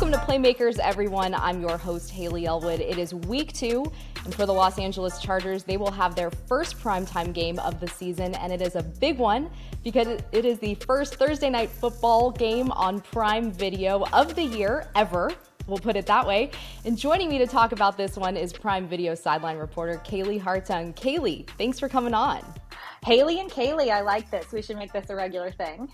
Welcome to Playmakers, everyone. I'm your host, Haley Elwood. It is week two, and for the Los Angeles Chargers, they will have their first primetime game of the season, and it is a big one because it is the first Thursday night football game on Prime Video of the year ever. We'll put it that way. And joining me to talk about this one is Prime Video sideline reporter Kaylee Hartung. Kaylee, thanks for coming on. Haley and Kaylee, I like this. We should make this a regular thing.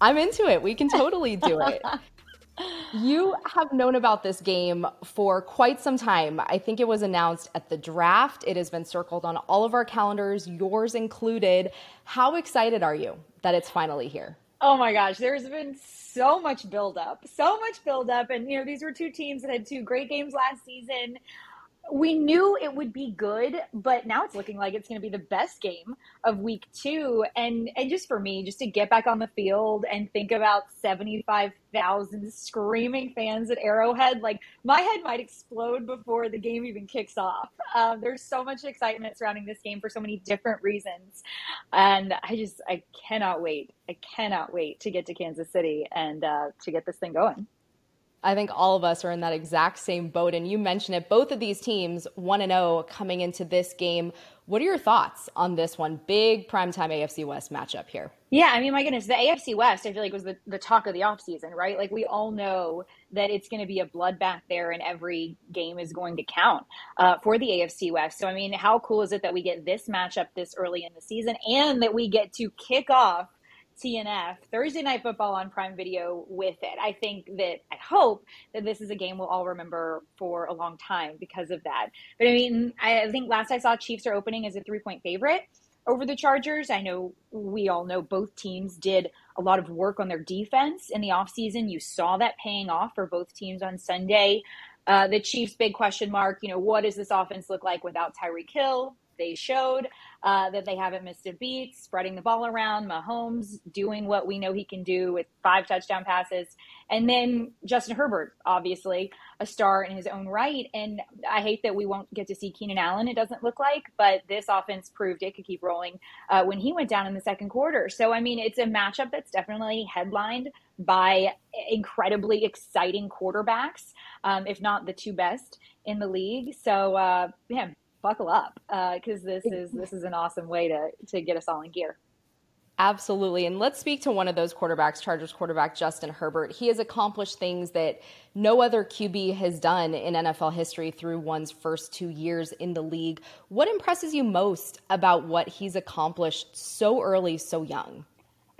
I'm into it. We can totally do it. You have known about this game for quite some time. I think it was announced at the draft. It has been circled on all of our calendars, yours included. How excited are you that it's finally here? Oh my gosh, there's been so much buildup, so much buildup. And, you know, these were two teams that had two great games last season we knew it would be good, but now it's looking like it's going to be the best game of week two. And and just for me, just to get back on the field and think about seventy five thousand screaming fans at Arrowhead, like my head might explode before the game even kicks off. Um, there's so much excitement surrounding this game for so many different reasons, and I just I cannot wait. I cannot wait to get to Kansas City and uh, to get this thing going. I think all of us are in that exact same boat. And you mentioned it, both of these teams, 1 and 0 coming into this game. What are your thoughts on this one? Big primetime AFC West matchup here. Yeah, I mean, my goodness, the AFC West, I feel like was the, the talk of the offseason, right? Like, we all know that it's going to be a bloodbath there and every game is going to count uh, for the AFC West. So, I mean, how cool is it that we get this matchup this early in the season and that we get to kick off TNF Thursday Night Football on Prime Video with it. I think that I hope that this is a game we'll all remember for a long time because of that. But I mean, I think last I saw, Chiefs are opening as a three point favorite over the Chargers. I know we all know both teams did a lot of work on their defense in the offseason. You saw that paying off for both teams on Sunday. Uh, the Chiefs' big question mark, you know, what does this offense look like without Tyreek Hill? They showed uh, that they haven't missed a beat, spreading the ball around. Mahomes doing what we know he can do with five touchdown passes. And then Justin Herbert, obviously, a star in his own right. And I hate that we won't get to see Keenan Allen, it doesn't look like, but this offense proved it could keep rolling uh, when he went down in the second quarter. So, I mean, it's a matchup that's definitely headlined by incredibly exciting quarterbacks, um, if not the two best in the league. So, uh, yeah, buckle up because uh, this is this is an awesome way to to get us all in gear. Absolutely. And let's speak to one of those quarterbacks, Chargers quarterback Justin Herbert. He has accomplished things that no other QB has done in NFL history through one's first two years in the league. What impresses you most about what he's accomplished so early, so young?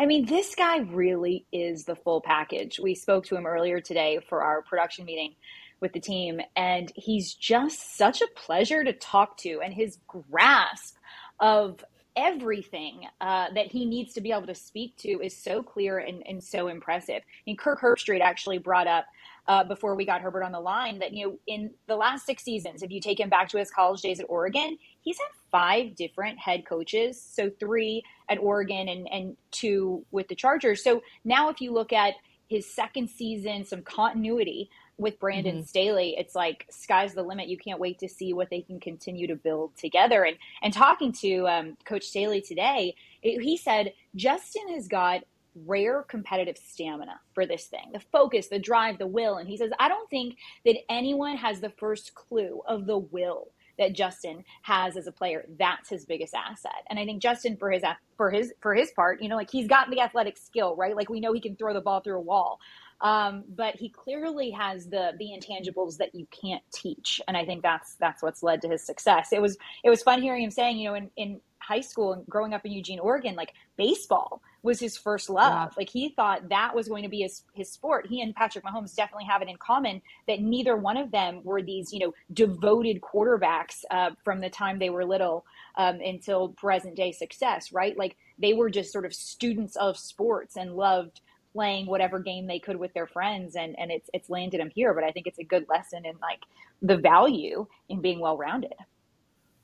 I mean, this guy really is the full package. We spoke to him earlier today for our production meeting with the team. And he's just such a pleasure to talk to. And his grasp of everything uh, that he needs to be able to speak to is so clear and, and so impressive. Mean, Kirk Herbstreit actually brought up uh, before we got Herbert on the line that, you know, in the last six seasons, if you take him back to his college days at Oregon, he's had five different head coaches. So three at Oregon and, and two with the Chargers. So now if you look at his second season, some continuity with Brandon mm-hmm. Staley, it's like sky's the limit. You can't wait to see what they can continue to build together. And and talking to um, Coach Staley today, it, he said Justin has got rare competitive stamina for this thing the focus the drive the will and he says i don't think that anyone has the first clue of the will that Justin has as a player. That's his biggest asset. And I think Justin for his for his for his part, you know, like he's got the athletic skill, right? Like we know he can throw the ball through a wall. Um, but he clearly has the the intangibles that you can't teach, and I think that's that's what's led to his success. It was it was fun hearing him saying, you know, in, in high school and growing up in Eugene, Oregon, like baseball was his first love. Yeah. Like he thought that was going to be his his sport. He and Patrick Mahomes definitely have it in common that neither one of them were these you know devoted quarterbacks uh, from the time they were little um, until present day success. Right? Like they were just sort of students of sports and loved playing whatever game they could with their friends and and it's it's landed them here but i think it's a good lesson in like the value in being well rounded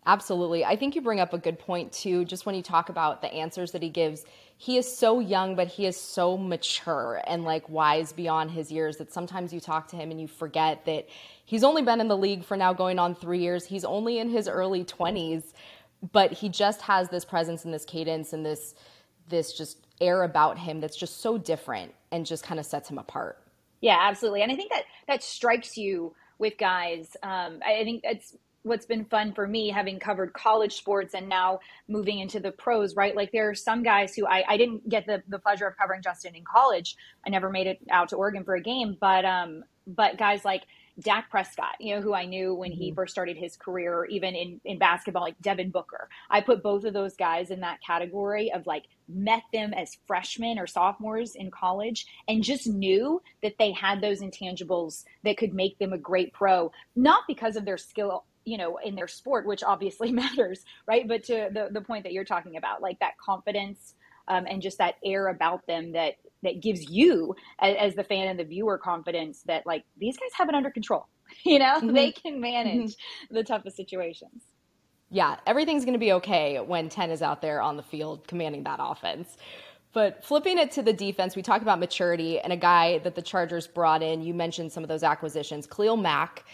Absolutely. I think you bring up a good point too, just when you talk about the answers that he gives. He is so young, but he is so mature and like wise beyond his years that sometimes you talk to him and you forget that he's only been in the league for now going on three years. He's only in his early 20s, but he just has this presence and this cadence and this this just air about him that's just so different and just kind of sets him apart. Yeah, absolutely. And I think that that strikes you with guys. Um, I think that's what's been fun for me having covered college sports and now moving into the pros, right? Like there are some guys who I, I didn't get the, the pleasure of covering Justin in college. I never made it out to Oregon for a game, but um, but guys like Dak Prescott, you know, who I knew when he mm-hmm. first started his career, even in, in basketball, like Devin Booker. I put both of those guys in that category of like met them as freshmen or sophomores in college and just knew that they had those intangibles that could make them a great pro, not because of their skill you know in their sport which obviously matters right but to the, the point that you're talking about like that confidence um, and just that air about them that that gives you as, as, the fan and the viewer confidence that like these guys have it under control you know mm-hmm. they can manage mm-hmm. the toughest situations yeah everything's going to be okay when 10 is out there on the field commanding that offense but flipping it to the defense, we talk about maturity and a guy that the Chargers brought in. You mentioned some of those acquisitions. Khalil Mack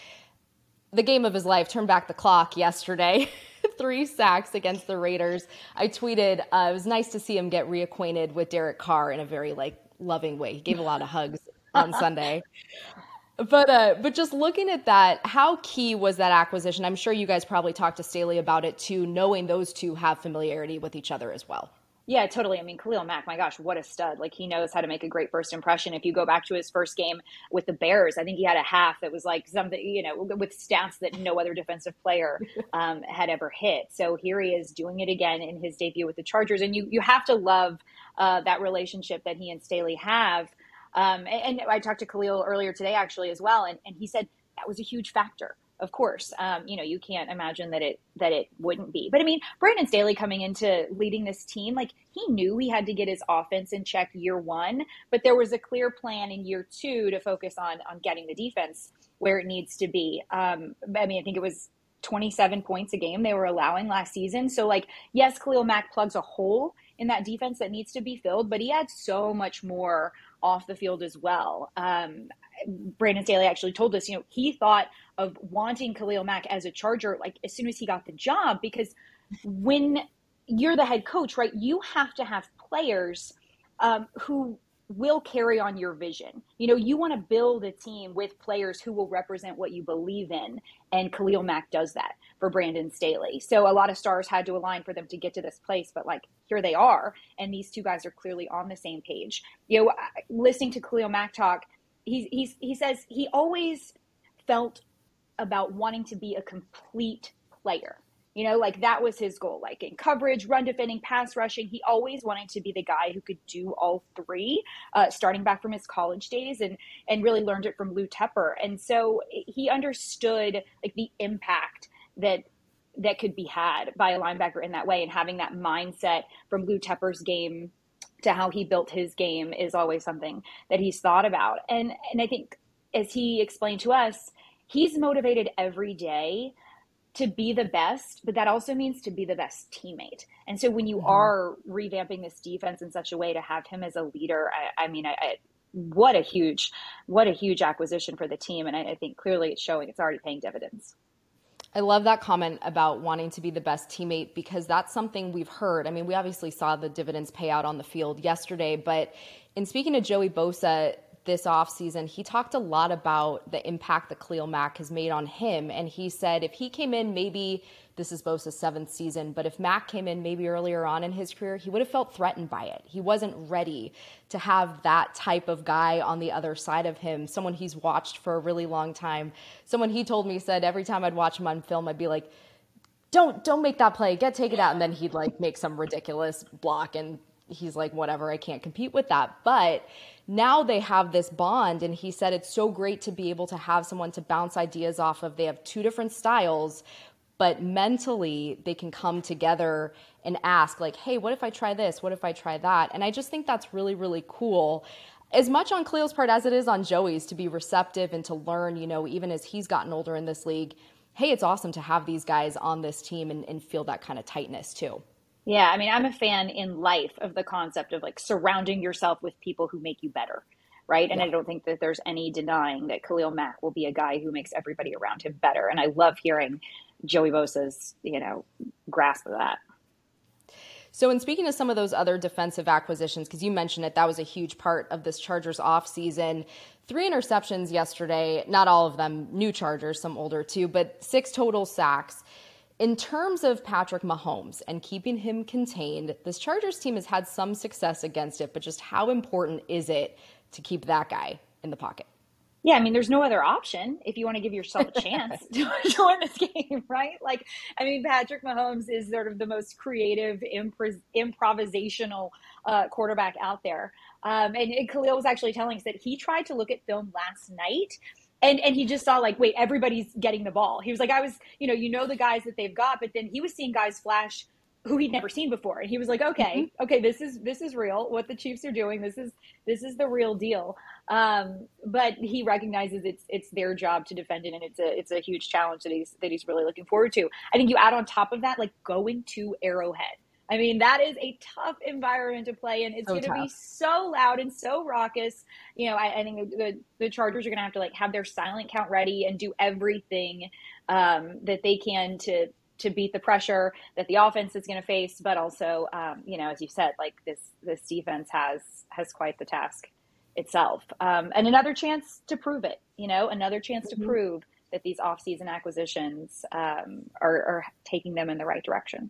the game of his life turned back the clock yesterday. Three sacks against the Raiders. I tweeted, uh, it was nice to see him get reacquainted with Derek Carr in a very like loving way. He gave a lot of hugs on Sunday. But uh, but just looking at that, how key was that acquisition? I'm sure you guys probably talked to Staley about it too, knowing those two have familiarity with each other as well. Yeah, totally. I mean, Khalil Mack, my gosh, what a stud. Like, he knows how to make a great first impression. If you go back to his first game with the Bears, I think he had a half that was like something, you know, with stats that no other defensive player um, had ever hit. So here he is doing it again in his debut with the Chargers. And you, you have to love uh, that relationship that he and Staley have. Um, and, and I talked to Khalil earlier today, actually, as well. And, and he said that was a huge factor of course, um, you know, you can't imagine that it that it wouldn't be. But I mean, Brandon Staley coming into leading this team, like he knew he had to get his offense in check year one, but there was a clear plan in year two to focus on on getting the defense where it needs to be. Um, I mean, I think it was 27 points a game they were allowing last season. So like, yes, Khalil Mack plugs a hole in that defense that needs to be filled, but he had so much more off the field as well. Um, Brandon Staley actually told us, you know, he thought of wanting Khalil Mack as a Charger like as soon as he got the job because when you're the head coach, right, you have to have players um, who will carry on your vision. You know, you want to build a team with players who will represent what you believe in. And Khalil Mack does that for Brandon Staley. So a lot of stars had to align for them to get to this place, but like here they are. And these two guys are clearly on the same page. You know, listening to Khalil Mack talk, he's, he's, he says he always felt about wanting to be a complete player. You know, like that was his goal. Like in coverage, run defending, pass rushing, he always wanted to be the guy who could do all three, uh, starting back from his college days, and and really learned it from Lou Tepper. And so he understood like the impact that that could be had by a linebacker in that way, and having that mindset from Lou Tepper's game to how he built his game is always something that he's thought about. And and I think as he explained to us, he's motivated every day to be the best, but that also means to be the best teammate. And so when you mm-hmm. are revamping this defense in such a way to have him as a leader, I, I mean, I, I, what a huge, what a huge acquisition for the team. And I, think clearly it's showing it's already paying dividends. I love that comment about wanting to be the best teammate because that's something we've heard. I mean, we obviously saw the dividends pay out on the field yesterday, but in speaking to Joey Bosa, this offseason, he talked a lot about the impact that Khalil Mack has made on him. And he said if he came in, maybe this is Bosa's seventh season, but if Mack came in maybe earlier on in his career, he would have felt threatened by it. He wasn't ready to have that type of guy on the other side of him, someone he's watched for a really long time. Someone he told me said every time I'd watch him on film, I'd be like, don't don't make that play get take it out and then he'd like make some ridiculous block and he's like whatever i can't compete with that but now they have this bond and he said it's so great to be able to have someone to bounce ideas off of. They have two different styles but mentally they can come together and ask like hey what if i try this? What if i try that and i just think that's really really cool. As much on Khalil's part as it is on Joey's to be receptive and to learn, you know, even as he's gotten older in this league, hey, it's awesome to have these guys on this team and, and feel that kind of tightness too. Yeah, I mean, I'm a fan in life of the concept of like surrounding yourself with people who make you better, right? And yeah. I don't think that there's any denying that Khalil Mack will be a guy who makes everybody around him better. And I love hearing Joey Bosa's, you know, grasp of that. So, in speaking of some of those other defensive acquisitions, because you mentioned it, that was a huge part of this Chargers offseason. Three interceptions yesterday, not all of them new Chargers, some older too, but six total sacks. In terms of Patrick Mahomes and keeping him contained, this Chargers team has had some success against it, but just how important is it to keep that guy in the pocket? Yeah, I mean, there's no other option if you want to give yourself a chance to, to win this game, right? Like, I mean, Patrick Mahomes is sort of the most creative, impro- improvisational uh, quarterback out there. Um, and, and Khalil was actually telling us that he tried to look at film last night and and he just saw like wait everybody's getting the ball. He was like i was you know you know the guys that they've got but then he was seeing guys flash who he'd never seen before. And he was like okay mm-hmm. okay this is this is real. What the chiefs are doing this is this is the real deal. Um, but he recognizes it's it's their job to defend it and it's a it's a huge challenge that he's that he's really looking forward to. I think you add on top of that like going to arrowhead I mean, that is a tough environment to play in. It's so going to be so loud and so raucous. You know, I, I think the, the Chargers are going to have to like have their silent count ready and do everything um, that they can to to beat the pressure that the offense is going to face, but also, um, you know, as you said, like this this defense has has quite the task itself, um, and another chance to prove it. You know, another chance mm-hmm. to prove that these offseason acquisitions um, are, are taking them in the right direction.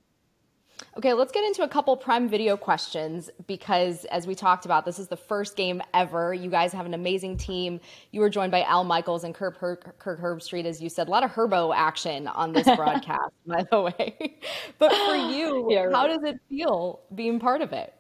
Okay, let's get into a couple Prime Video questions because, as we talked about, this is the first game ever. You guys have an amazing team. You were joined by Al Michaels and Kirk, Kirk, Kirk Herbstreit, as you said. A lot of Herbo action on this broadcast, by the way. but for you, yeah, right. how does it feel being part of it?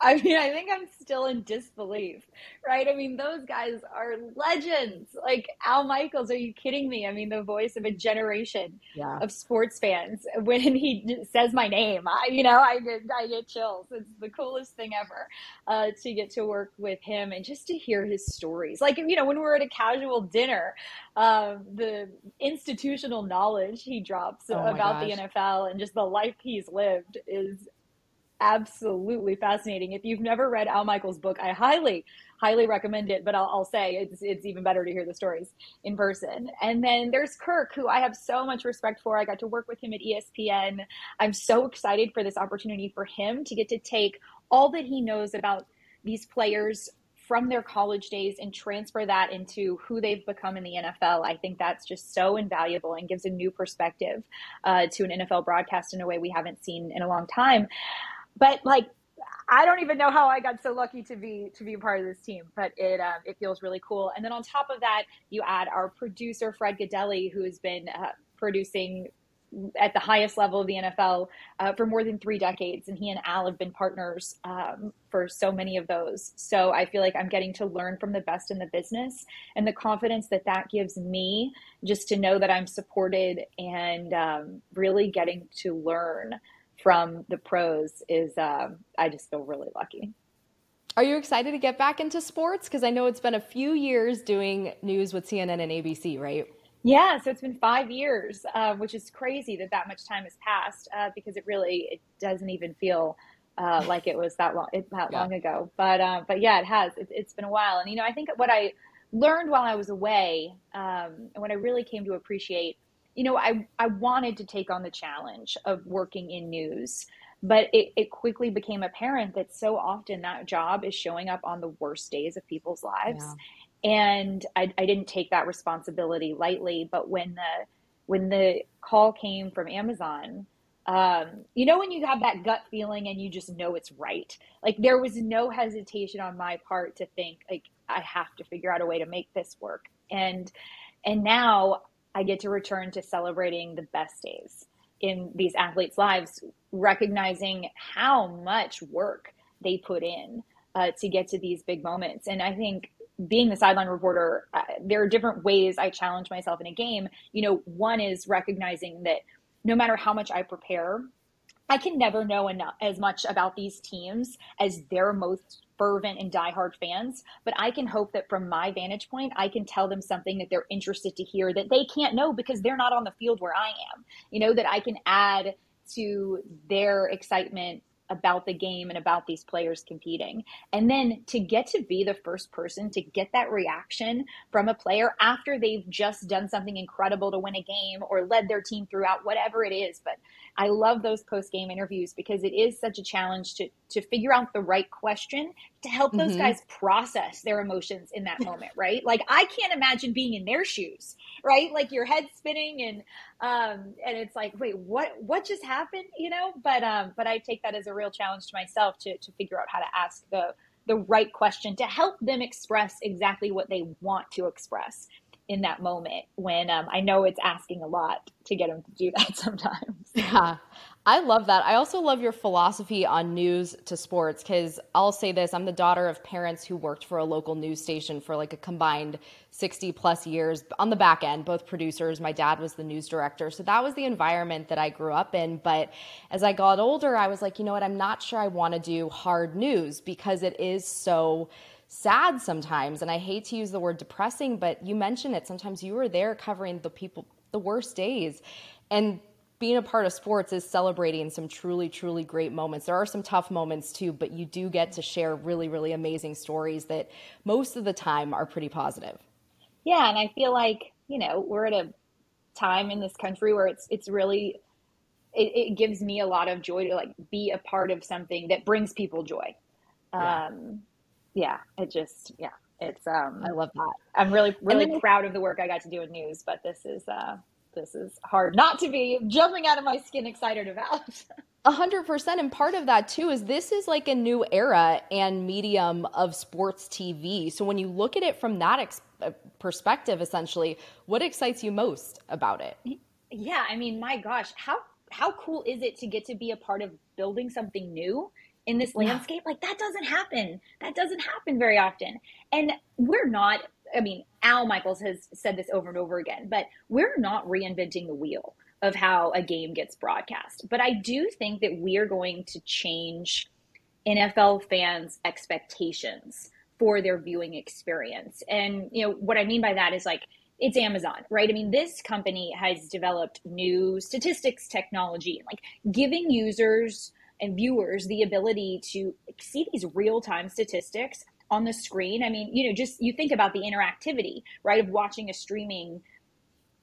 I mean, I think I'm still in disbelief, right? I mean, those guys are legends. Like Al Michaels, are you kidding me? I mean, the voice of a generation yeah. of sports fans. When he says my name, I, you know, I get, I get chills. It's the coolest thing ever uh, to get to work with him and just to hear his stories. Like, you know, when we're at a casual dinner, uh, the institutional knowledge he drops oh about gosh. the NFL and just the life he's lived is absolutely fascinating. If you've never read Al Michaels' book, I highly, highly recommend it. But I'll, I'll, say it's it's even better to hear the stories in person. And then there's Kirk, who I have so much respect for. I got to work with him at ESPN. I'm so excited for this opportunity for him to get to take all that he knows about these players from their college days and transfer that into who they've become in the NFL. I think that's just so invaluable and gives a new perspective uh, to an NFL broadcast in a way we haven't seen in a long time but like I don't even know how I got so lucky to be to be a part of this team, but it uh, it feels really cool. And then on top of that, you add our producer Fred Gaudelli, who has been uh, producing at the highest level of the NFL uh, for more than three decades, and he and Al have been partners um, for so many of those. So I feel like I'm getting to learn from the best in the business, and the confidence that that gives me just to know that I'm supported and um, really getting to learn from the pros is uh, I just feel really lucky. Are you excited to get back into sports? Because I know it's been a few years doing news with CNN and ABC, right? Yeah, so it's been five years, uh, which is crazy that that much time has passed uh, because it really it doesn't even feel uh, like it was that long it, that yeah. long ago. But uh, but yeah, it has. It, has been a while, and you know, I think what I learned while I was away, um, and what I really came to appreciate you know, I, I wanted to take on the challenge of working in news, but it, it quickly became apparent that so often that job is showing up on the worst days of people's lives. Yeah. And I, I didn't take that responsibility lightly. But when the when the call came from Amazon, um, you know when you have that gut feeling and you just know it's right like there was no hesitation on my part to think like i have to figure out a way to make this work and and now I get to return to celebrating the best days in these athletes' lives, recognizing how much work they put in uh, to get to these big moments. And I think being the sideline reporter, uh, there are different ways I challenge myself in a game. You know, one is recognizing that no matter how much I prepare, I can never know enough as much about these teams as their most fervent and diehard fans, but I can hope that from my vantage point, I can tell them something that they're interested to hear that they can't know because they're not on the field where I am. You know, that I can add to their excitement about the game and about these players competing. And then to get to be the first person to get that reaction from a player after they've just done something incredible to win a game or led their team throughout whatever it is, but I love those post game interviews because it is such a challenge to to figure out the right question to help those mm-hmm. guys process their emotions in that moment, right? Like I can't imagine being in their shoes, right? Like your head spinning and um and it's like, wait, what what just happened, you know? But um but I take that as a real challenge to myself to to figure out how to ask the the right question to help them express exactly what they want to express in that moment when um, I know it's asking a lot to get them to do that sometimes. Yeah, I love that. I also love your philosophy on news to sports because I'll say this I'm the daughter of parents who worked for a local news station for like a combined 60 plus years on the back end, both producers. My dad was the news director. So that was the environment that I grew up in. But as I got older, I was like, you know what? I'm not sure I want to do hard news because it is so sad sometimes. And I hate to use the word depressing, but you mentioned it. Sometimes you were there covering the people, the worst days. And being a part of sports is celebrating some truly, truly great moments. There are some tough moments too, but you do get to share really, really amazing stories that most of the time are pretty positive. Yeah, and I feel like, you know, we're at a time in this country where it's it's really it, it gives me a lot of joy to like be a part of something that brings people joy. Yeah. Um yeah, it just yeah, it's um I love that. I'm really really then, proud of the work I got to do in news, but this is uh this is hard not to be jumping out of my skin excited about. A hundred percent. And part of that too is this is like a new era and medium of sports TV. So when you look at it from that ex- uh, perspective, essentially, what excites you most about it? Yeah, I mean, my gosh, how how cool is it to get to be a part of building something new in this landscape? Like that doesn't happen. That doesn't happen very often. And we're not I mean, Al Michaels has said this over and over again, but we're not reinventing the wheel of how a game gets broadcast. But I do think that we are going to change NFL fans' expectations for their viewing experience. And, you know, what I mean by that is like, it's Amazon, right? I mean, this company has developed new statistics technology, like giving users and viewers the ability to see these real time statistics on the screen. I mean, you know, just you think about the interactivity, right, of watching a streaming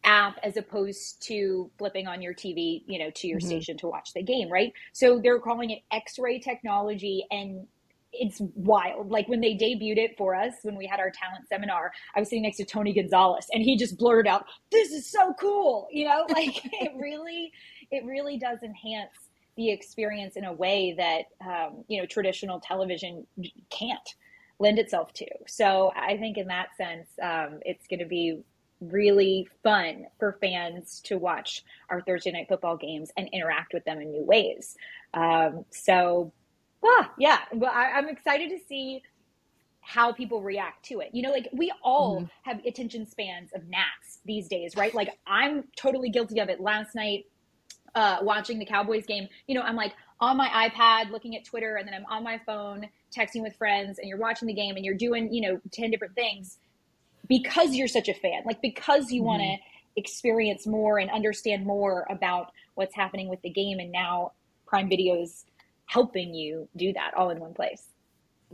app as opposed to flipping on your TV, you know, to your mm-hmm. station to watch the game, right? So they're calling it X-ray technology and it's wild. Like when they debuted it for us, when we had our talent seminar, I was sitting next to Tony Gonzalez and he just blurted out, "This is so cool." You know, like it really it really does enhance the experience in a way that um, you know traditional television can't lend itself to. So I think in that sense, um, it's going to be really fun for fans to watch our Thursday night football games and interact with them in new ways. Um, so, ah, yeah, well, I, am excited to see how people react to it. You know, like we all mm-hmm. have attention spans of gnats these days, right? Like I'm totally guilty of it. Last night, uh, watching the Cowboys game, you know, I'm like on my iPad looking at Twitter and then I'm on my phone texting with friends and you're watching the game and you're doing, you know, 10 different things because you're such a fan, like because you mm-hmm. want to experience more and understand more about what's happening with the game. And now Prime Video's helping you do that all in one place.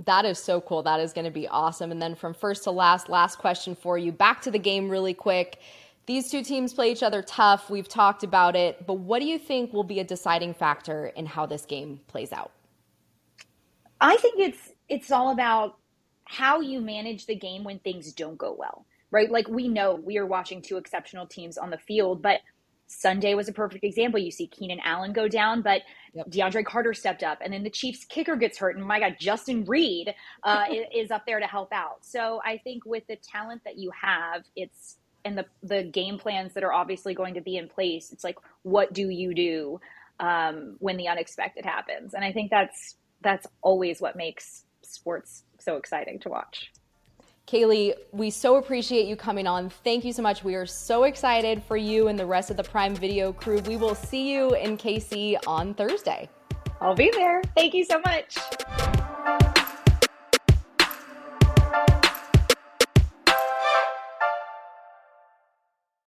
That is so cool. That is going to be awesome. And then from first to last, last question for you. Back to the game really quick. These two teams play each other tough. We've talked about it, but what do you think will be a deciding factor in how this game plays out? I think it's it's all about how you manage the game when things don't go well. Right? Like we know we are watching two exceptional teams on the field, but Sunday was a perfect example. You see Keenan Allen go down, but yep. DeAndre Carter stepped up, and then the Chiefs kicker gets hurt, and my God, Justin Reid uh, is up there to help out. So I think with the talent that you have, it's and the the game plans that are obviously going to be in place. It's like, what do you do um, when the unexpected happens? And I think that's that's always what makes sports so exciting to watch. Kaylee, we so appreciate you coming on. Thank you so much. We are so excited for you and the rest of the Prime Video crew. We will see you in KC on Thursday. I'll be there. Thank you so much.